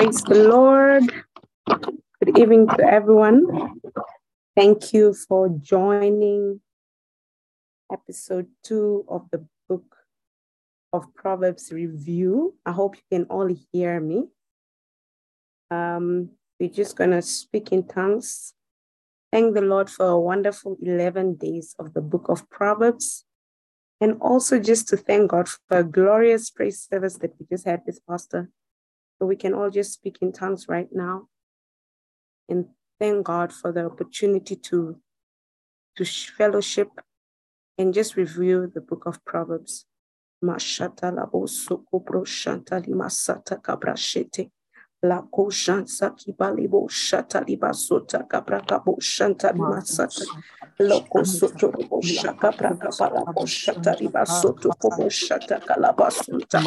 Praise the Lord. Good evening to everyone. Thank you for joining episode two of the book of Proverbs review. I hope you can all hear me. Um, we're just going to speak in tongues. Thank the Lord for a wonderful 11 days of the book of Proverbs. And also just to thank God for a glorious praise service that we just had this Pastor. So we can all just speak in tongues right now and thank God for the opportunity to, to fellowship and just review the book of Proverbs. Loko soto robo shaka braka pala ko shata liba soto kobo shata kalaba sunta.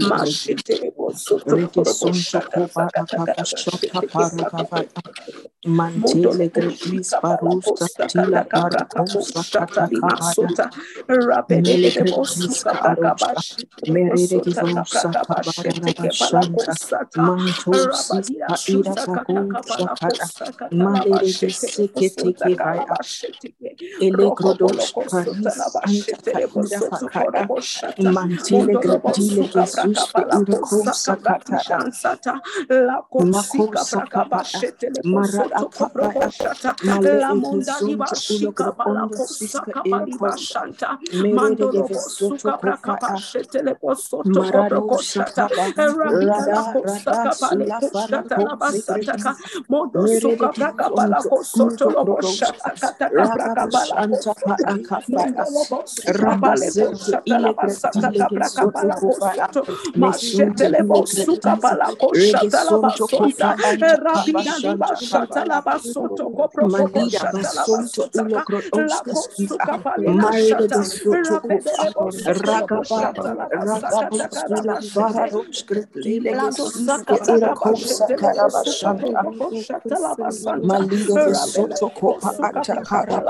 Mashete lebo soto robo shata sakata kalaba shete kebra Mantele gredis barusta tila barcosa katakabaya. Mele gredis karusta. Merede givosa kabara bashanta. Manto sista ira barusa. Malere gisekete kivaya. Ele grodosh paris anta kaira fakaya. Mantele gredile Jesus de ira kosa kataya. Makosa kabaya. Mara akapaya male ekizonja ulogro ondo siska ilkosa merede gevesoto kopaya marado shakaba rada rada sula fara kosekretis merede gizonjo unto krodoshka ragaba shanta pa akapaya rabazente ilegretile gesoto kopaya mesunte ilegretisa regesonto kopaya bashanta kabaya Malida basunto ulo krodoska skiza. Maride besoto kufa. Ragaba. Ragabo skula farados gretile gesiske ira kosa karabashanta. Malide besoto kopa anta karabashanta.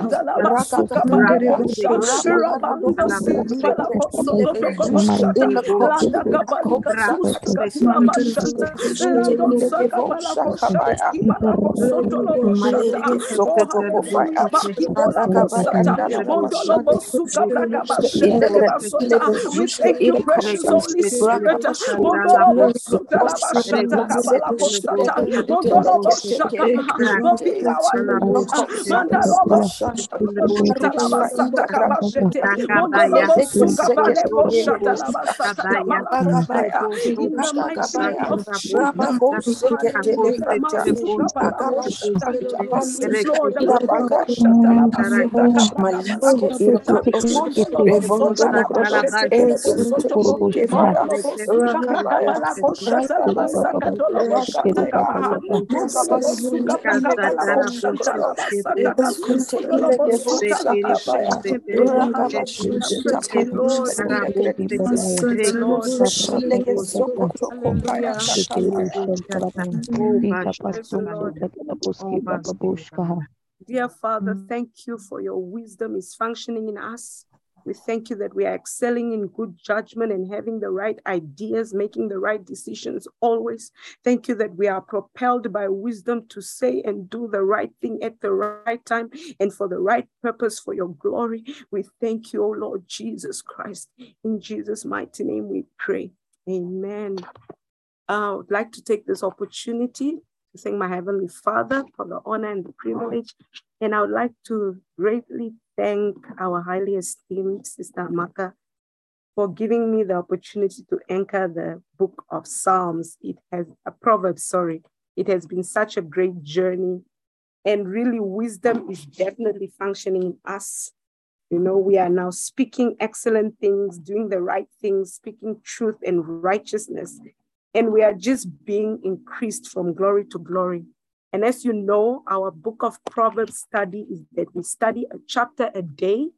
Spirit. For being our Dear Father, thank you for your wisdom is functioning in us. We thank you that we are excelling in good judgment and having the right ideas, making the right decisions always. Thank you that we are propelled by wisdom to say and do the right thing at the right time and for the right purpose for your glory. We thank you, O Lord Jesus Christ. In Jesus' mighty name we pray. Amen. Uh, I would like to take this opportunity to thank my Heavenly Father for the honor and the privilege. And I would like to greatly thank our highly esteemed Sister Amaka for giving me the opportunity to anchor the book of Psalms. It has a proverb, sorry. It has been such a great journey. And really, wisdom is definitely functioning in us. You know, we are now speaking excellent things, doing the right things, speaking truth and righteousness. And we are just being increased from glory to glory. And as you know, our book of Proverbs study is that we study a chapter a day.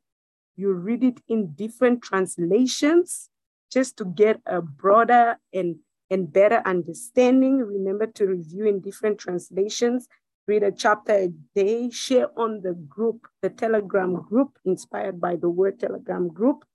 You read it in different translations just to get a broader and, and better understanding. Remember to review in different translations, read a chapter a day, share on the group, the Telegram group, inspired by the word Telegram group,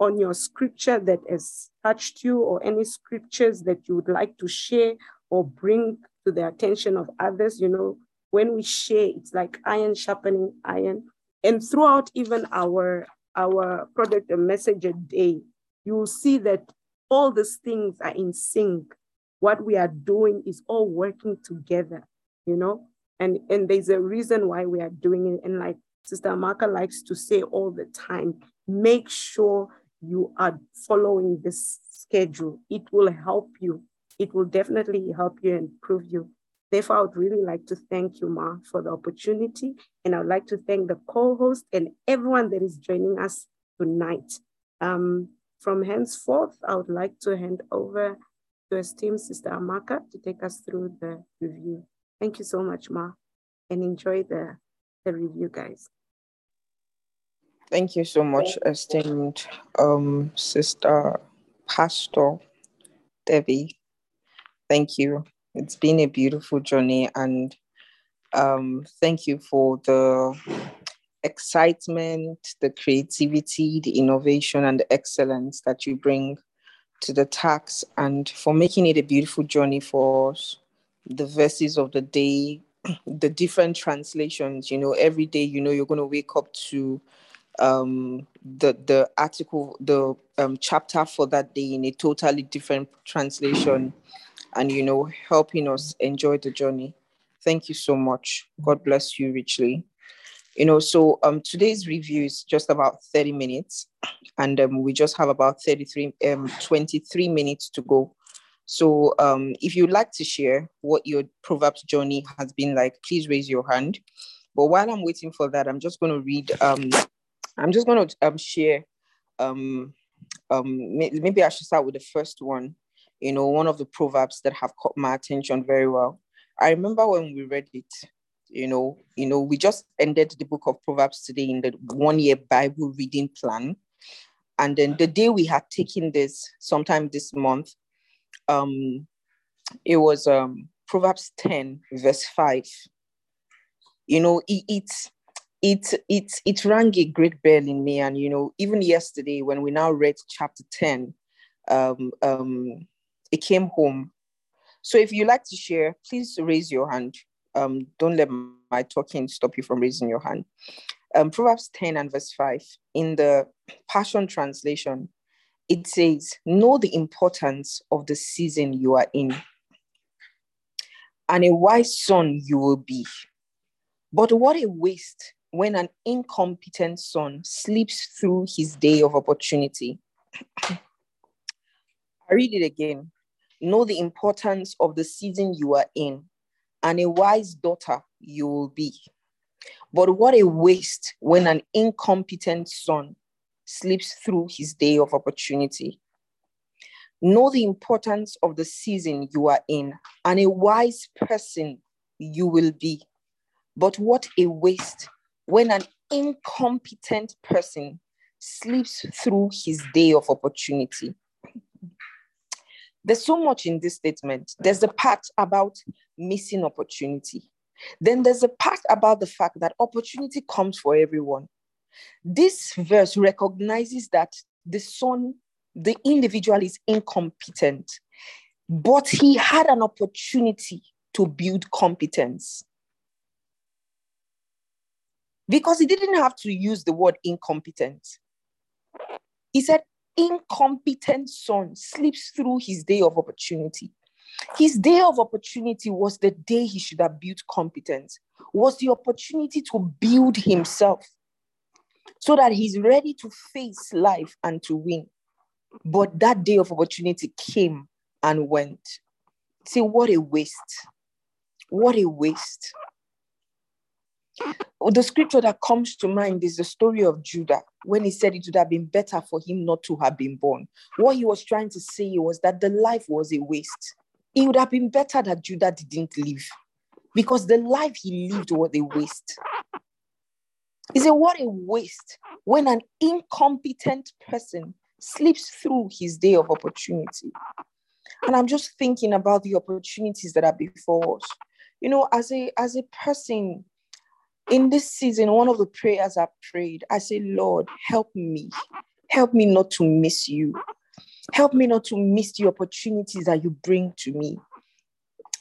on your scripture that has touched you or any scriptures that you would like to share or bring to the attention of others. You know, when we share, it's like iron sharpening iron. And throughout even our our product a message a day, you will see that all these things are in sync. What we are doing is all working together, you know? And, and there's a reason why we are doing it. And like Sister Amaka likes to say all the time, make sure you are following this schedule. It will help you. It will definitely help you and improve you. Therefore, I would really like to thank you, Ma, for the opportunity. And I would like to thank the co-host and everyone that is joining us tonight. Um, from henceforth, I would like to hand over to esteemed Sister Amaka to take us through the review. Thank you so much, Ma, and enjoy the, the review, guys. Thank you so much, esteemed um, Sister Pastor Debbie. Thank you it's been a beautiful journey, and um, thank you for the excitement, the creativity, the innovation, and the excellence that you bring to the tax and for making it a beautiful journey for us. The verses of the day, the different translations. You know, every day, you know, you're going to wake up to um, the the article, the um, chapter for that day in a totally different translation and you know helping us enjoy the journey. Thank you so much. God bless you richly. You know so um today's review is just about 30 minutes and um, we just have about 33 um 23 minutes to go. So um if you'd like to share what your proverbs journey has been like please raise your hand. But while i'm waiting for that i'm just going to read um i'm just going to um share um um maybe i should start with the first one you know, one of the proverbs that have caught my attention very well. I remember when we read it, you know, you know, we just ended the book of Proverbs today in the one year Bible reading plan. And then the day we had taken this, sometime this month, um, it was um Proverbs 10, verse 5. You know, it, it it it it rang a great bell in me. And you know, even yesterday when we now read chapter 10, um, um, it came home. So if you like to share, please raise your hand. Um, don't let my talking stop you from raising your hand. Um, Proverbs 10 and verse 5 in the Passion Translation, it says, Know the importance of the season you are in, and a wise son you will be. But what a waste when an incompetent son sleeps through his day of opportunity. I read it again. Know the importance of the season you are in, and a wise daughter you will be. But what a waste when an incompetent son slips through his day of opportunity. Know the importance of the season you are in, and a wise person you will be. But what a waste when an incompetent person slips through his day of opportunity. There's so much in this statement. There's the part about missing opportunity. Then there's a part about the fact that opportunity comes for everyone. This verse recognizes that the son, the individual is incompetent, but he had an opportunity to build competence. Because he didn't have to use the word incompetent. He said, incompetent son slips through his day of opportunity. His day of opportunity was the day he should have built competence, was the opportunity to build himself so that he's ready to face life and to win. But that day of opportunity came and went. See, what a waste. What a waste. The scripture that comes to mind is the story of Judah when he said it would have been better for him not to have been born. What he was trying to say was that the life was a waste. It would have been better that Judah didn't live because the life he lived was a waste. He said, What a waste when an incompetent person slips through his day of opportunity. And I'm just thinking about the opportunities that are before us. You know, as a as a person in this season, one of the prayers I prayed, I say, Lord, help me. Help me not to miss you. Help me not to miss the opportunities that you bring to me.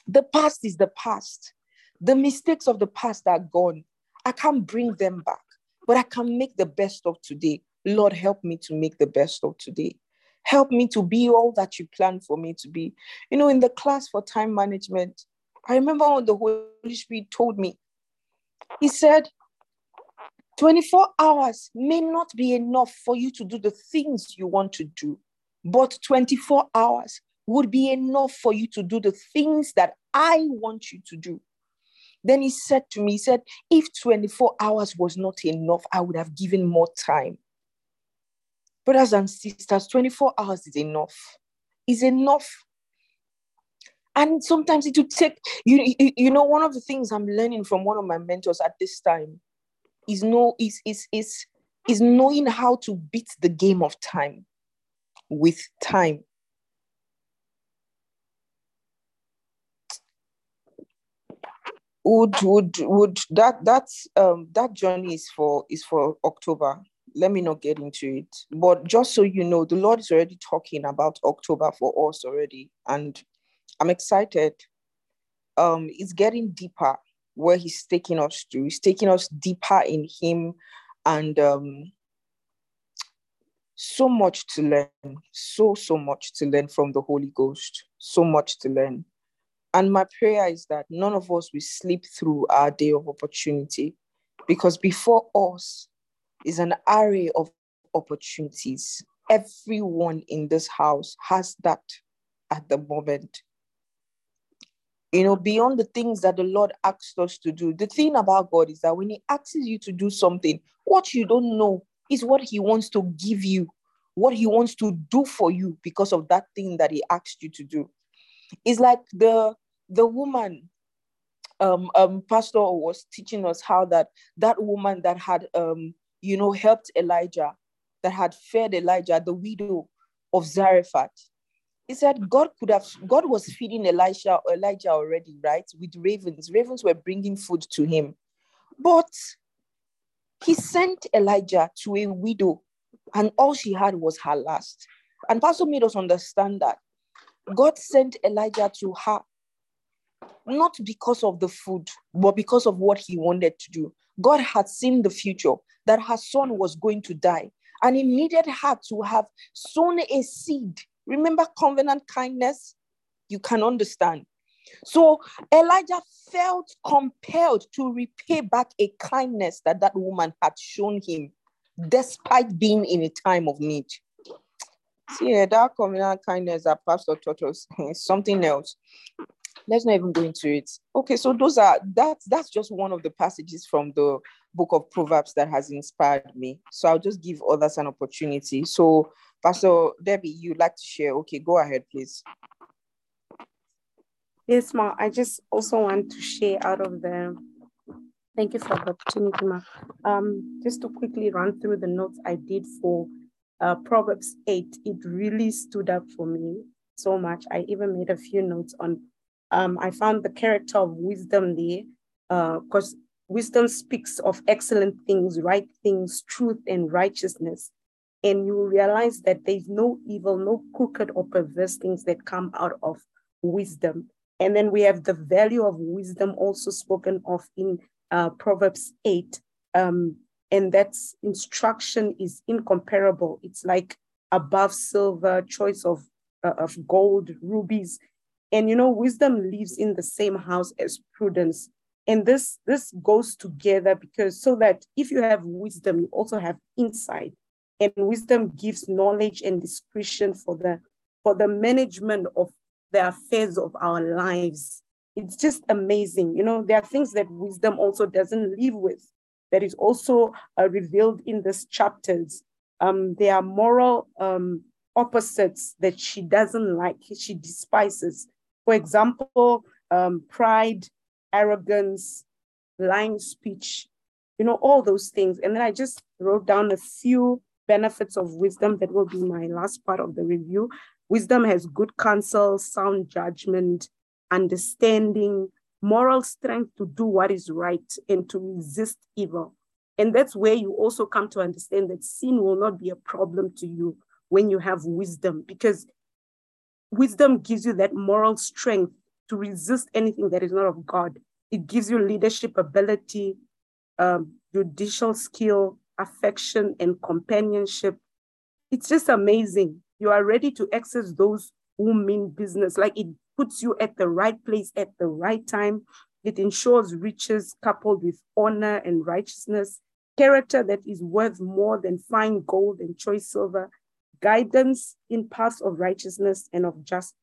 The past is the past. The mistakes of the past are gone. I can't bring them back, but I can make the best of today. Lord, help me to make the best of today. Help me to be all that you plan for me to be. You know, in the class for time management, I remember when the Holy Spirit told me, He said, 24 hours may not be enough for you to do the things you want to do, but 24 hours would be enough for you to do the things that I want you to do. Then he said to me, He said, if 24 hours was not enough, I would have given more time. Brothers and sisters, 24 hours is enough. Is enough. And sometimes it will take, you, you, you know, one of the things I'm learning from one of my mentors at this time is know is is is is knowing how to beat the game of time with time. Would would would that that's um that journey is for is for October let me not get into it. But just so you know, the Lord is already talking about October for us already. And I'm excited. Um, it's getting deeper where He's taking us to. He's taking us deeper in Him and um, so much to learn. So, so much to learn from the Holy Ghost. So much to learn. And my prayer is that none of us will sleep through our day of opportunity because before us is an array of opportunities. Everyone in this house has that at the moment. You know, beyond the things that the Lord asked us to do, the thing about God is that when He asks you to do something, what you don't know is what He wants to give you, what He wants to do for you because of that thing that He asked you to do. It's like the the woman um, um pastor was teaching us how that that woman that had um you know, helped Elijah, that had fed Elijah, the widow of Zarephath. He said God could have, God was feeding Elijah, Elijah already, right? With ravens. Ravens were bringing food to him. But he sent Elijah to a widow, and all she had was her last. And Pastor made us understand that God sent Elijah to her, not because of the food, but because of what he wanted to do. God had seen the future that her son was going to die, and he needed her to have sown a seed. Remember covenant kindness? You can understand. So Elijah felt compelled to repay back a kindness that that woman had shown him, despite being in a time of need. See, that covenant kindness that Pastor taught us is something else let's not even go into it okay so those are that's that's just one of the passages from the book of proverbs that has inspired me so i'll just give others an opportunity so pastor debbie you'd like to share. Okay go ahead please. Yes ma i just also want to share out of the thank you for the opportunity ma. Um just to quickly run through the notes i did for uh, proverbs 8 it really stood up for me so much. I even made a few notes on um, I found the character of wisdom there because uh, wisdom speaks of excellent things, right things, truth, and righteousness. And you realize that there's no evil, no crooked or perverse things that come out of wisdom. And then we have the value of wisdom also spoken of in uh, Proverbs 8. Um, and that's instruction is incomparable. It's like above silver, choice of, uh, of gold, rubies And you know, wisdom lives in the same house as prudence. And this this goes together because so that if you have wisdom, you also have insight. And wisdom gives knowledge and discretion for the for the management of the affairs of our lives. It's just amazing. You know, there are things that wisdom also doesn't live with that is also uh, revealed in these chapters. Um, there are moral um, opposites that she doesn't like, she despises. For example, um, pride, arrogance, lying speech, you know, all those things. And then I just wrote down a few benefits of wisdom that will be my last part of the review. Wisdom has good counsel, sound judgment, understanding, moral strength to do what is right and to resist evil. And that's where you also come to understand that sin will not be a problem to you when you have wisdom, because wisdom gives you that moral strength to resist anything that is not of God. It gives you leadership ability, um, judicial skill, affection, and companionship. It's just amazing. You are ready to access those who mean business. Like it puts you at the right place at the right time. It ensures riches coupled with honor and righteousness, character that is worth more than fine gold and choice silver, guidance in paths of righteousness and of just,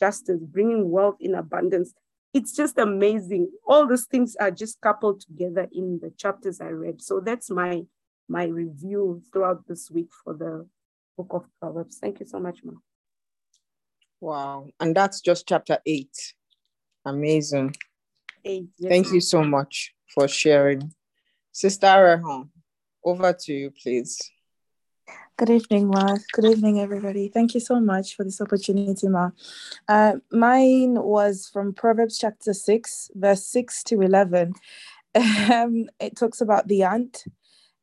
justice, bringing wealth in abundance. It's just amazing. All those things are just coupled together in the chapters I read. So that's my my review throughout this week for the book of Proverbs. Thank you so much, Ma. Wow. And that's just chapter eight. Amazing. Eight, yes, Thank you so much for sharing. Sister Rehan, over to you, please. Good evening, Ma. Good evening, everybody. Thank you so much for this opportunity, Ma. Uh, mine was from Proverbs chapter 6, verse 6 to 11. Um, it talks about the ant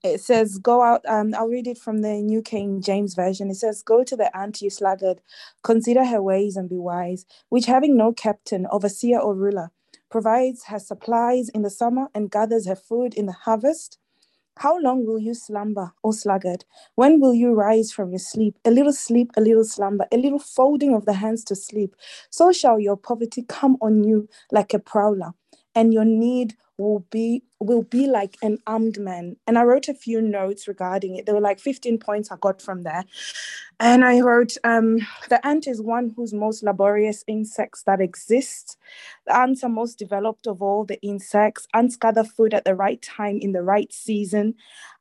it says, Go out. Um, I'll read it from the New King James Version. It says, Go to the ant, you sluggard, consider her ways and be wise, which having no captain, overseer, or ruler, provides her supplies in the summer and gathers her food in the harvest. How long will you slumber, O sluggard? When will you rise from your sleep? A little sleep, a little slumber, a little folding of the hands to sleep. So shall your poverty come on you like a prowler, and your need will be will be like an armed man. And i wrote a few notes regarding it. There were like 15 points i got from there. And i wrote um, the ant is one whose most laborious insects that exist. The ants are most developed of all the insects. Ants gather food at the right time in the right season.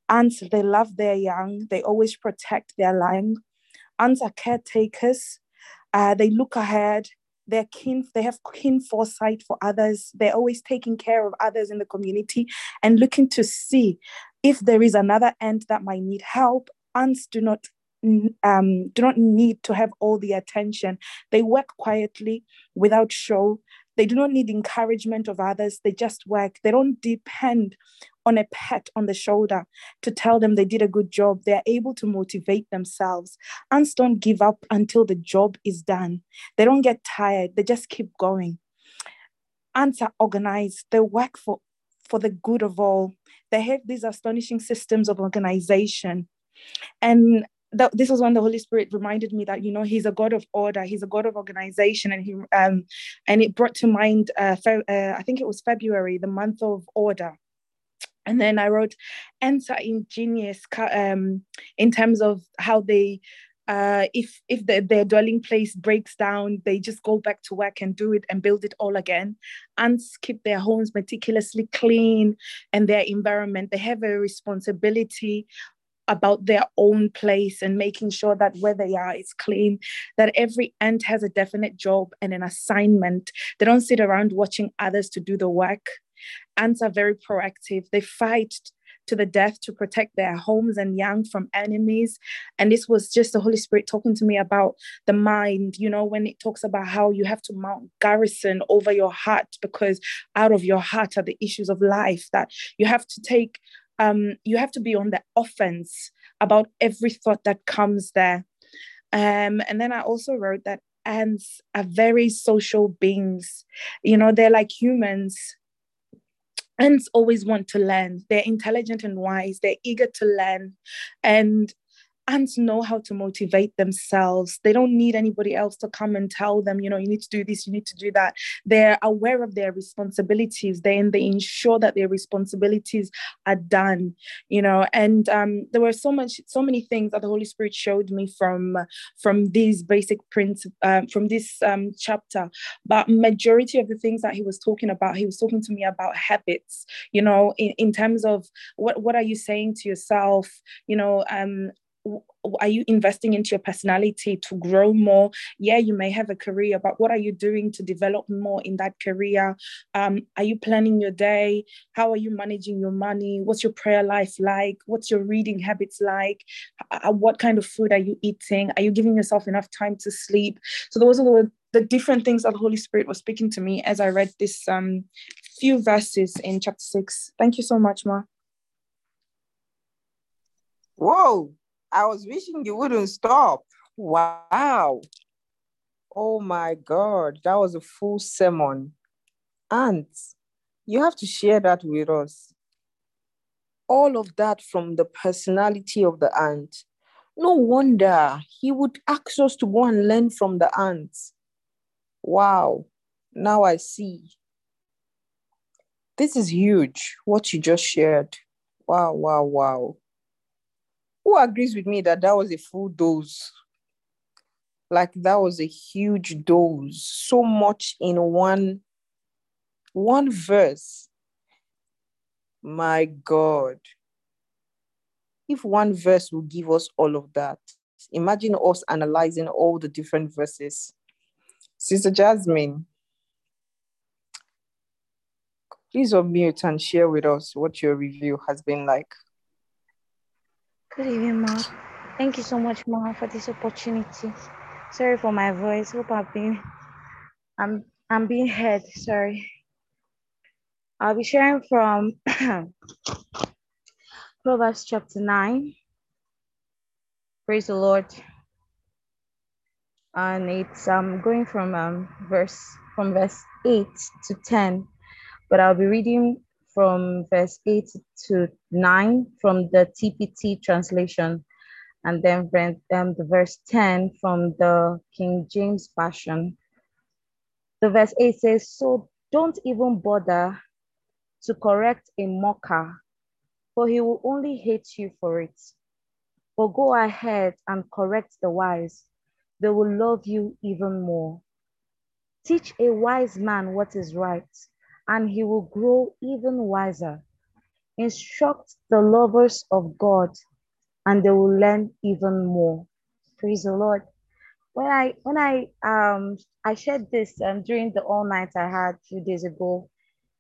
Ants they love their young. They always protect their young ants are caretakers. Uh, they look ahead they're keen they have keen foresight for others. They're always taking care of others in the community and looking to see if there is another ant that might need help. Ants do not um, do not need to have all the attention. They work quietly without show they do not need encouragement of others they just work they don't depend on a pat on the shoulder to tell them they did a good job. They're able to motivate themselves. Ants don't give up until the job is done. They don't get tired, they just keep going. Ants are organized, they work for, for the good of all. They have these astonishing systems of organization. And that this was when the Holy Spirit reminded me that you know He's a God of order, He's a God of organization, and He um and it brought to mind uh, fe- uh I think it was February, the month of order, and then I wrote are ingenious um, in terms of how they uh, if if the, their dwelling place breaks down, they just go back to work and do it and build it all again. Ants keep their homes meticulously clean and their environment. They have a responsibility about their own place and making sure that where they are is clean, that every ant has a definite job and an assignment. They don't sit around watching others to do the work. Ants are very proactive. They fight to the death to protect their homes and young from enemies. And this was just the Holy Spirit talking to me about the mind, you know, when it talks about how you have to mount garrison over your heart because out of your heart are the issues of life that you have to take. Um, you have to be on the offense about every thought that comes there. Um, and then I also wrote that ants are very social beings. You know, they're like humans ants always want to learn. They're intelligent and wise. They're eager to learn. And ants know how to motivate themselves. They don't need anybody else to come and tell them, you know, you need to do this, you need to do that. They're aware of their responsibilities. Then they ensure that their responsibilities are done, you know. And um, there were so much, so many things that the Holy Spirit showed me from from these basic principles, um, from this um, chapter. But majority of the things that he was talking about, he was talking to me about habits, you know, in, in terms of what what are you saying to yourself, you know, um, are you investing into your personality to grow more? Yeah you may have a career but what are you doing to develop more in that career? Um, are you planning your day? How are you managing your money? What's your prayer life like? What's your reading habits like? Uh, what kind of food are you eating? Are you giving yourself enough time to sleep? So those are the, the different things that the holy spirit was speaking to me as i read this um, few verses in chapter 6 thank you so much ma. Whoa I was wishing you wouldn't stop. Wow. Oh my God, that was a full sermon. And you have to share that with us. All of that from the personality of the ant. No wonder he would ask us to go and learn from the ants. Wow, now I see. This is huge, what you just shared. Wow, wow, wow. Who agrees with me that that was a full dose? Like that was a huge dose, so much in one one verse. My God. If one verse will give us all of that, imagine us analyzing all the different verses. Sister Jasmine, please unmute and share with us what your review has been like. Good evening, Ma. Thank you so much, Ma, for this opportunity. Sorry for my voice. Hope I've been I'm I'm being heard. Sorry. I'll be sharing from Proverbs chapter 9. Praise the Lord. And it's um going from um verse from verse 8 to 10, but I'll be reading from verse 8 to 9 from the TPT translation, and then um, the verse 10 from the King James Version. The verse 8 says, So don't even bother to correct a mocker, for he will only hate you for it. But go ahead and correct the wise, they will love you even more. Teach a wise man what is right and he will grow even wiser. Instruct the lovers of God, and they will learn even more. Praise the Lord. When I when I um I shared this um during the all night I had a few days ago,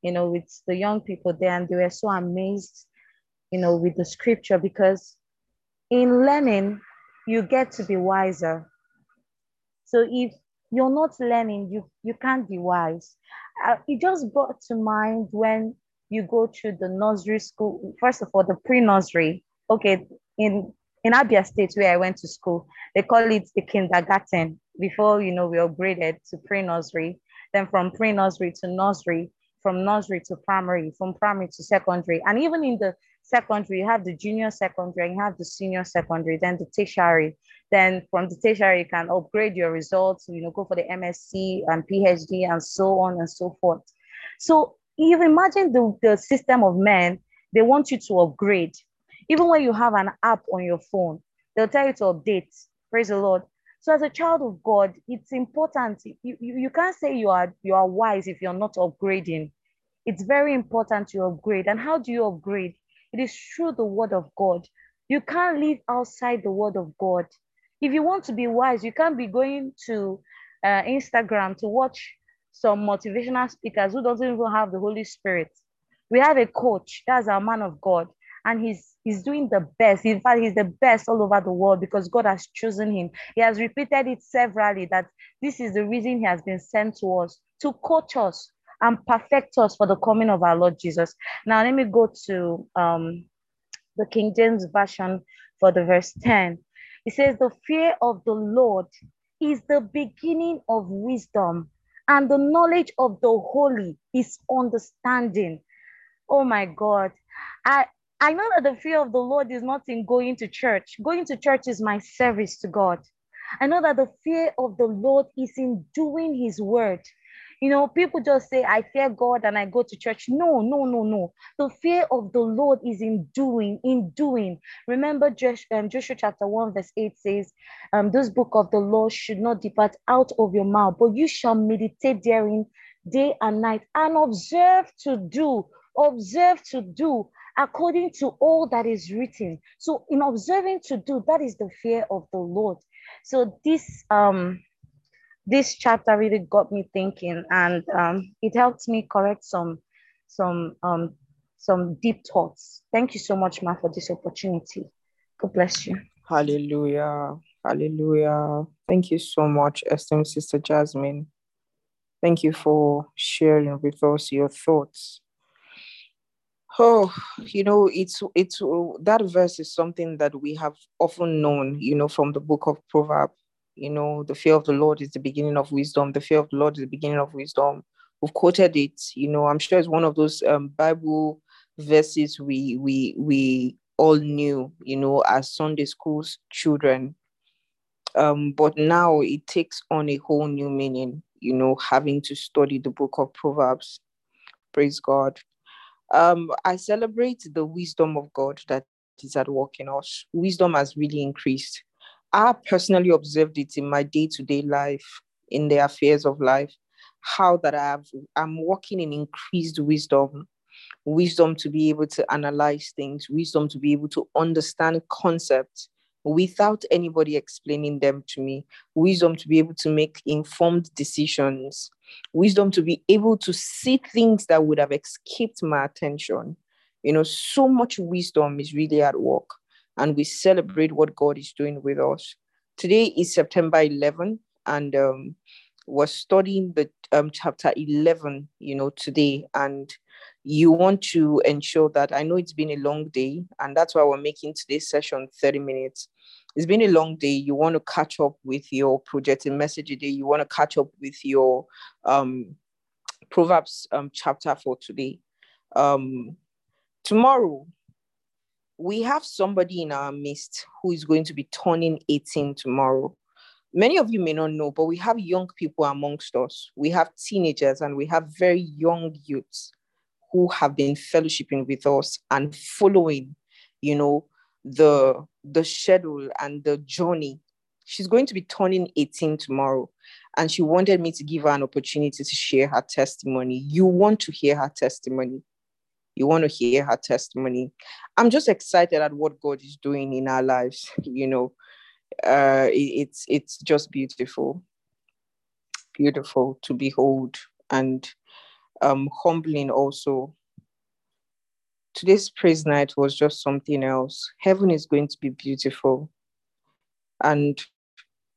you know, with the young people there, and they were so amazed, you know, with the scripture because in learning you get to be wiser. So if you're not learning, you you can't be wise it just brought to mind when you go to the nursery school. First of all, the pre-nursery. Okay, in in Abia State where I went to school, they call it the kindergarten. Before you know, we upgraded to pre-nursery. Then from pre-nursery to nursery, from nursery to primary, from primary to secondary, and even in the secondary, you have the junior secondary, and you have the senior secondary, then the tertiary. Then from the tertiary, you can upgrade your results, you know, go for the MSc and PhD and so on and so forth. So you imagine the, the system of men, they want you to upgrade. Even when you have an app on your phone, they'll tell you to update. Praise the Lord. So as a child of God, it's important. You, you, you can't say you are you are wise if you're not upgrading. It's very important to upgrade. And how do you upgrade? It is through the word of God. You can't live outside the word of God. If you want to be wise, you can't be going to uh, Instagram to watch some motivational speakers who doesn't even have the Holy Spirit. We have a coach, that's our man of God, and he's he's doing the best. In fact, he's the best all over the world because God has chosen him. He has repeated it severally that this is the reason he has been sent to us to coach us and perfect us for the coming of our Lord Jesus. Now, let me go to um, the King James Version for the verse 10. It says, The fear of the Lord is the beginning of wisdom, and the knowledge of the holy is understanding. Oh my God. I I know that the fear of the Lord is not in going to church. Going to church is my service to God. I know that the fear of the Lord is in doing his word. You know, people just say, I fear God and I go to church. No, no, no, no. The fear of the Lord is in doing, in doing. Remember, Joshua, um, Joshua chapter 1, verse 8 says, um, This book of the law should not depart out of your mouth, but you shall meditate therein day and night and observe to do, observe to do according to all that is written. So, in observing to do, that is the fear of the Lord. So, this um this chapter really got me thinking and um, it helped me correct some some um, some deep thoughts. Thank you so much, Ma, for this opportunity. God bless you. Hallelujah. Hallelujah. Thank you so much, esteemed Sister Jasmine. Thank you for sharing with us your thoughts. Oh, you know, it's it's that verse is something that we have often known, you know, from the book of Proverbs you know, the fear of the Lord is the beginning of wisdom. The fear of the Lord is the beginning of wisdom. We've quoted it, you know, I'm sure it's one of those um, Bible verses we we we all knew, you know, as Sunday school's children. Um, but now it takes on a whole new meaning, you know, having to study the book of Proverbs. Praise God. Um, I celebrate the wisdom of God that is at work in us. Wisdom has really increased I personally observed it in my day to day life, in the affairs of life, how that I have, I'm working in increased wisdom, wisdom to be able to analyze things, wisdom to be able to understand concepts without anybody explaining them to me, wisdom to be able to make informed decisions, wisdom to be able to see things that would have escaped my attention. You know, so much wisdom is really at work and we celebrate what God is doing with us. Today is September 11, and um, we're studying the um, chapter 11, you know, today. And you want to ensure that I know it's been a long day, and that's why we're making today's session 30 minutes. It's been a long day. You want to catch up with your projected message today. You want to catch up with your um, Proverbs um, chapter for today. Um, tomorrow, we have somebody in our midst who is going to be turning 18 tomorrow. Many of you may not know, but we have young people amongst us. We have teenagers and we have very young youths who have been fellowshipping with us and following, you know, the the schedule and the journey. She's going to be turning 18 tomorrow. And she wanted me to give her an opportunity to share her testimony. You want to hear her testimony you want to hear her testimony. I'm just excited at what God is doing in our lives. You know, uh, it, it's it's just beautiful, beautiful to behold, and um, humbling also. Today's praise night was just something else. Heaven is going to be beautiful, and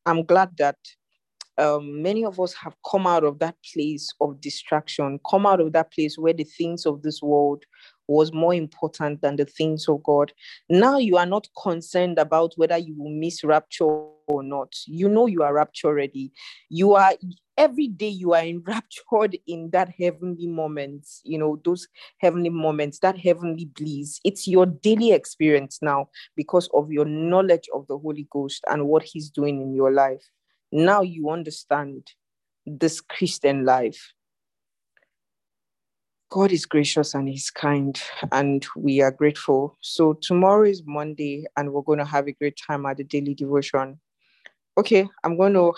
I'm glad that um, many of us have come out of that place of distraction, come out of that place where the things of this world was more important than the things of God. Now you are not concerned about whether you will miss rapture or not. You know you are rapture ready. You are every day you are enraptured in that heavenly moments, you know, those heavenly moments, that heavenly bliss. It's your daily experience now because of your knowledge of the Holy Ghost and what He's doing in your life. Now you understand this Christian life. God is gracious and He's kind, and we are grateful. So, tomorrow is Monday, and we're going to have a great time at the daily devotion. Okay, I'm going to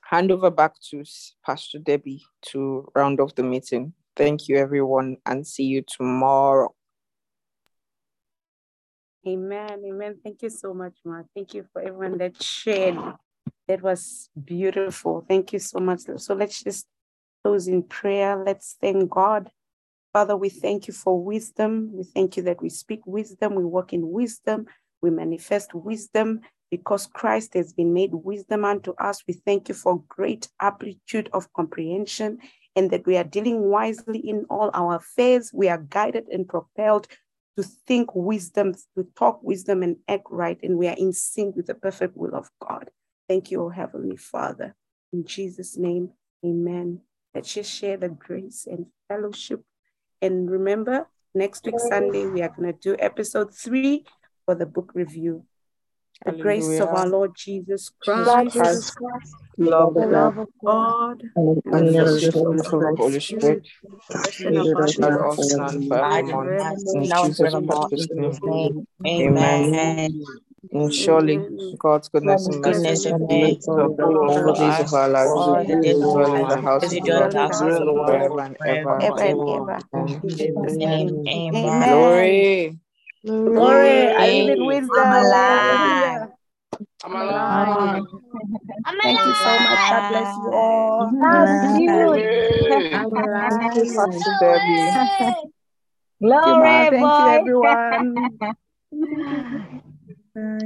hand over back to Pastor Debbie to round off the meeting. Thank you, everyone, and see you tomorrow. Amen. Amen. Thank you so much, Ma. Thank you for everyone that shared that was beautiful. Thank you so much. So let's just close in prayer. Let's thank God. Father, we thank you for wisdom. We thank you that we speak wisdom, we walk in wisdom, we manifest wisdom because Christ has been made wisdom unto us. We thank you for great amplitude of comprehension and that we are dealing wisely in all our affairs. We are guided and propelled to think wisdom, to talk wisdom and act right, and we are in sync with the perfect will of God. Thank you, O Heavenly Father. In Jesus' name, amen. Let's just share the grace and fellowship. And remember, Next week, Sunday, we are going to do episode three for the book review. The grace of our Lord Jesus Christ, Christ, love the of love of God, and and the the fellowship of the Holy Spirit, and abide shall with us us and forevermore. In now and Jesus' forevermore. precious In His name. name. Amen. Amen. Mm, and surely God's goodness and mercy Goodness shall and be all the days of our lives. all the We of dwell in the house As of the Lord house of the forever and ever. Ever and ever. Amen. In Jesus' Amen. name. Amen. Glory. Glory. I live in wisdom. I'm alive. I'm I'm alive. alive. Thank you so much. God bless you all. That's cute. Glory. I'm Thank you, alive. Pastor Debbie. Thank you, Ma. Glory, Thank you, everyone. Bye.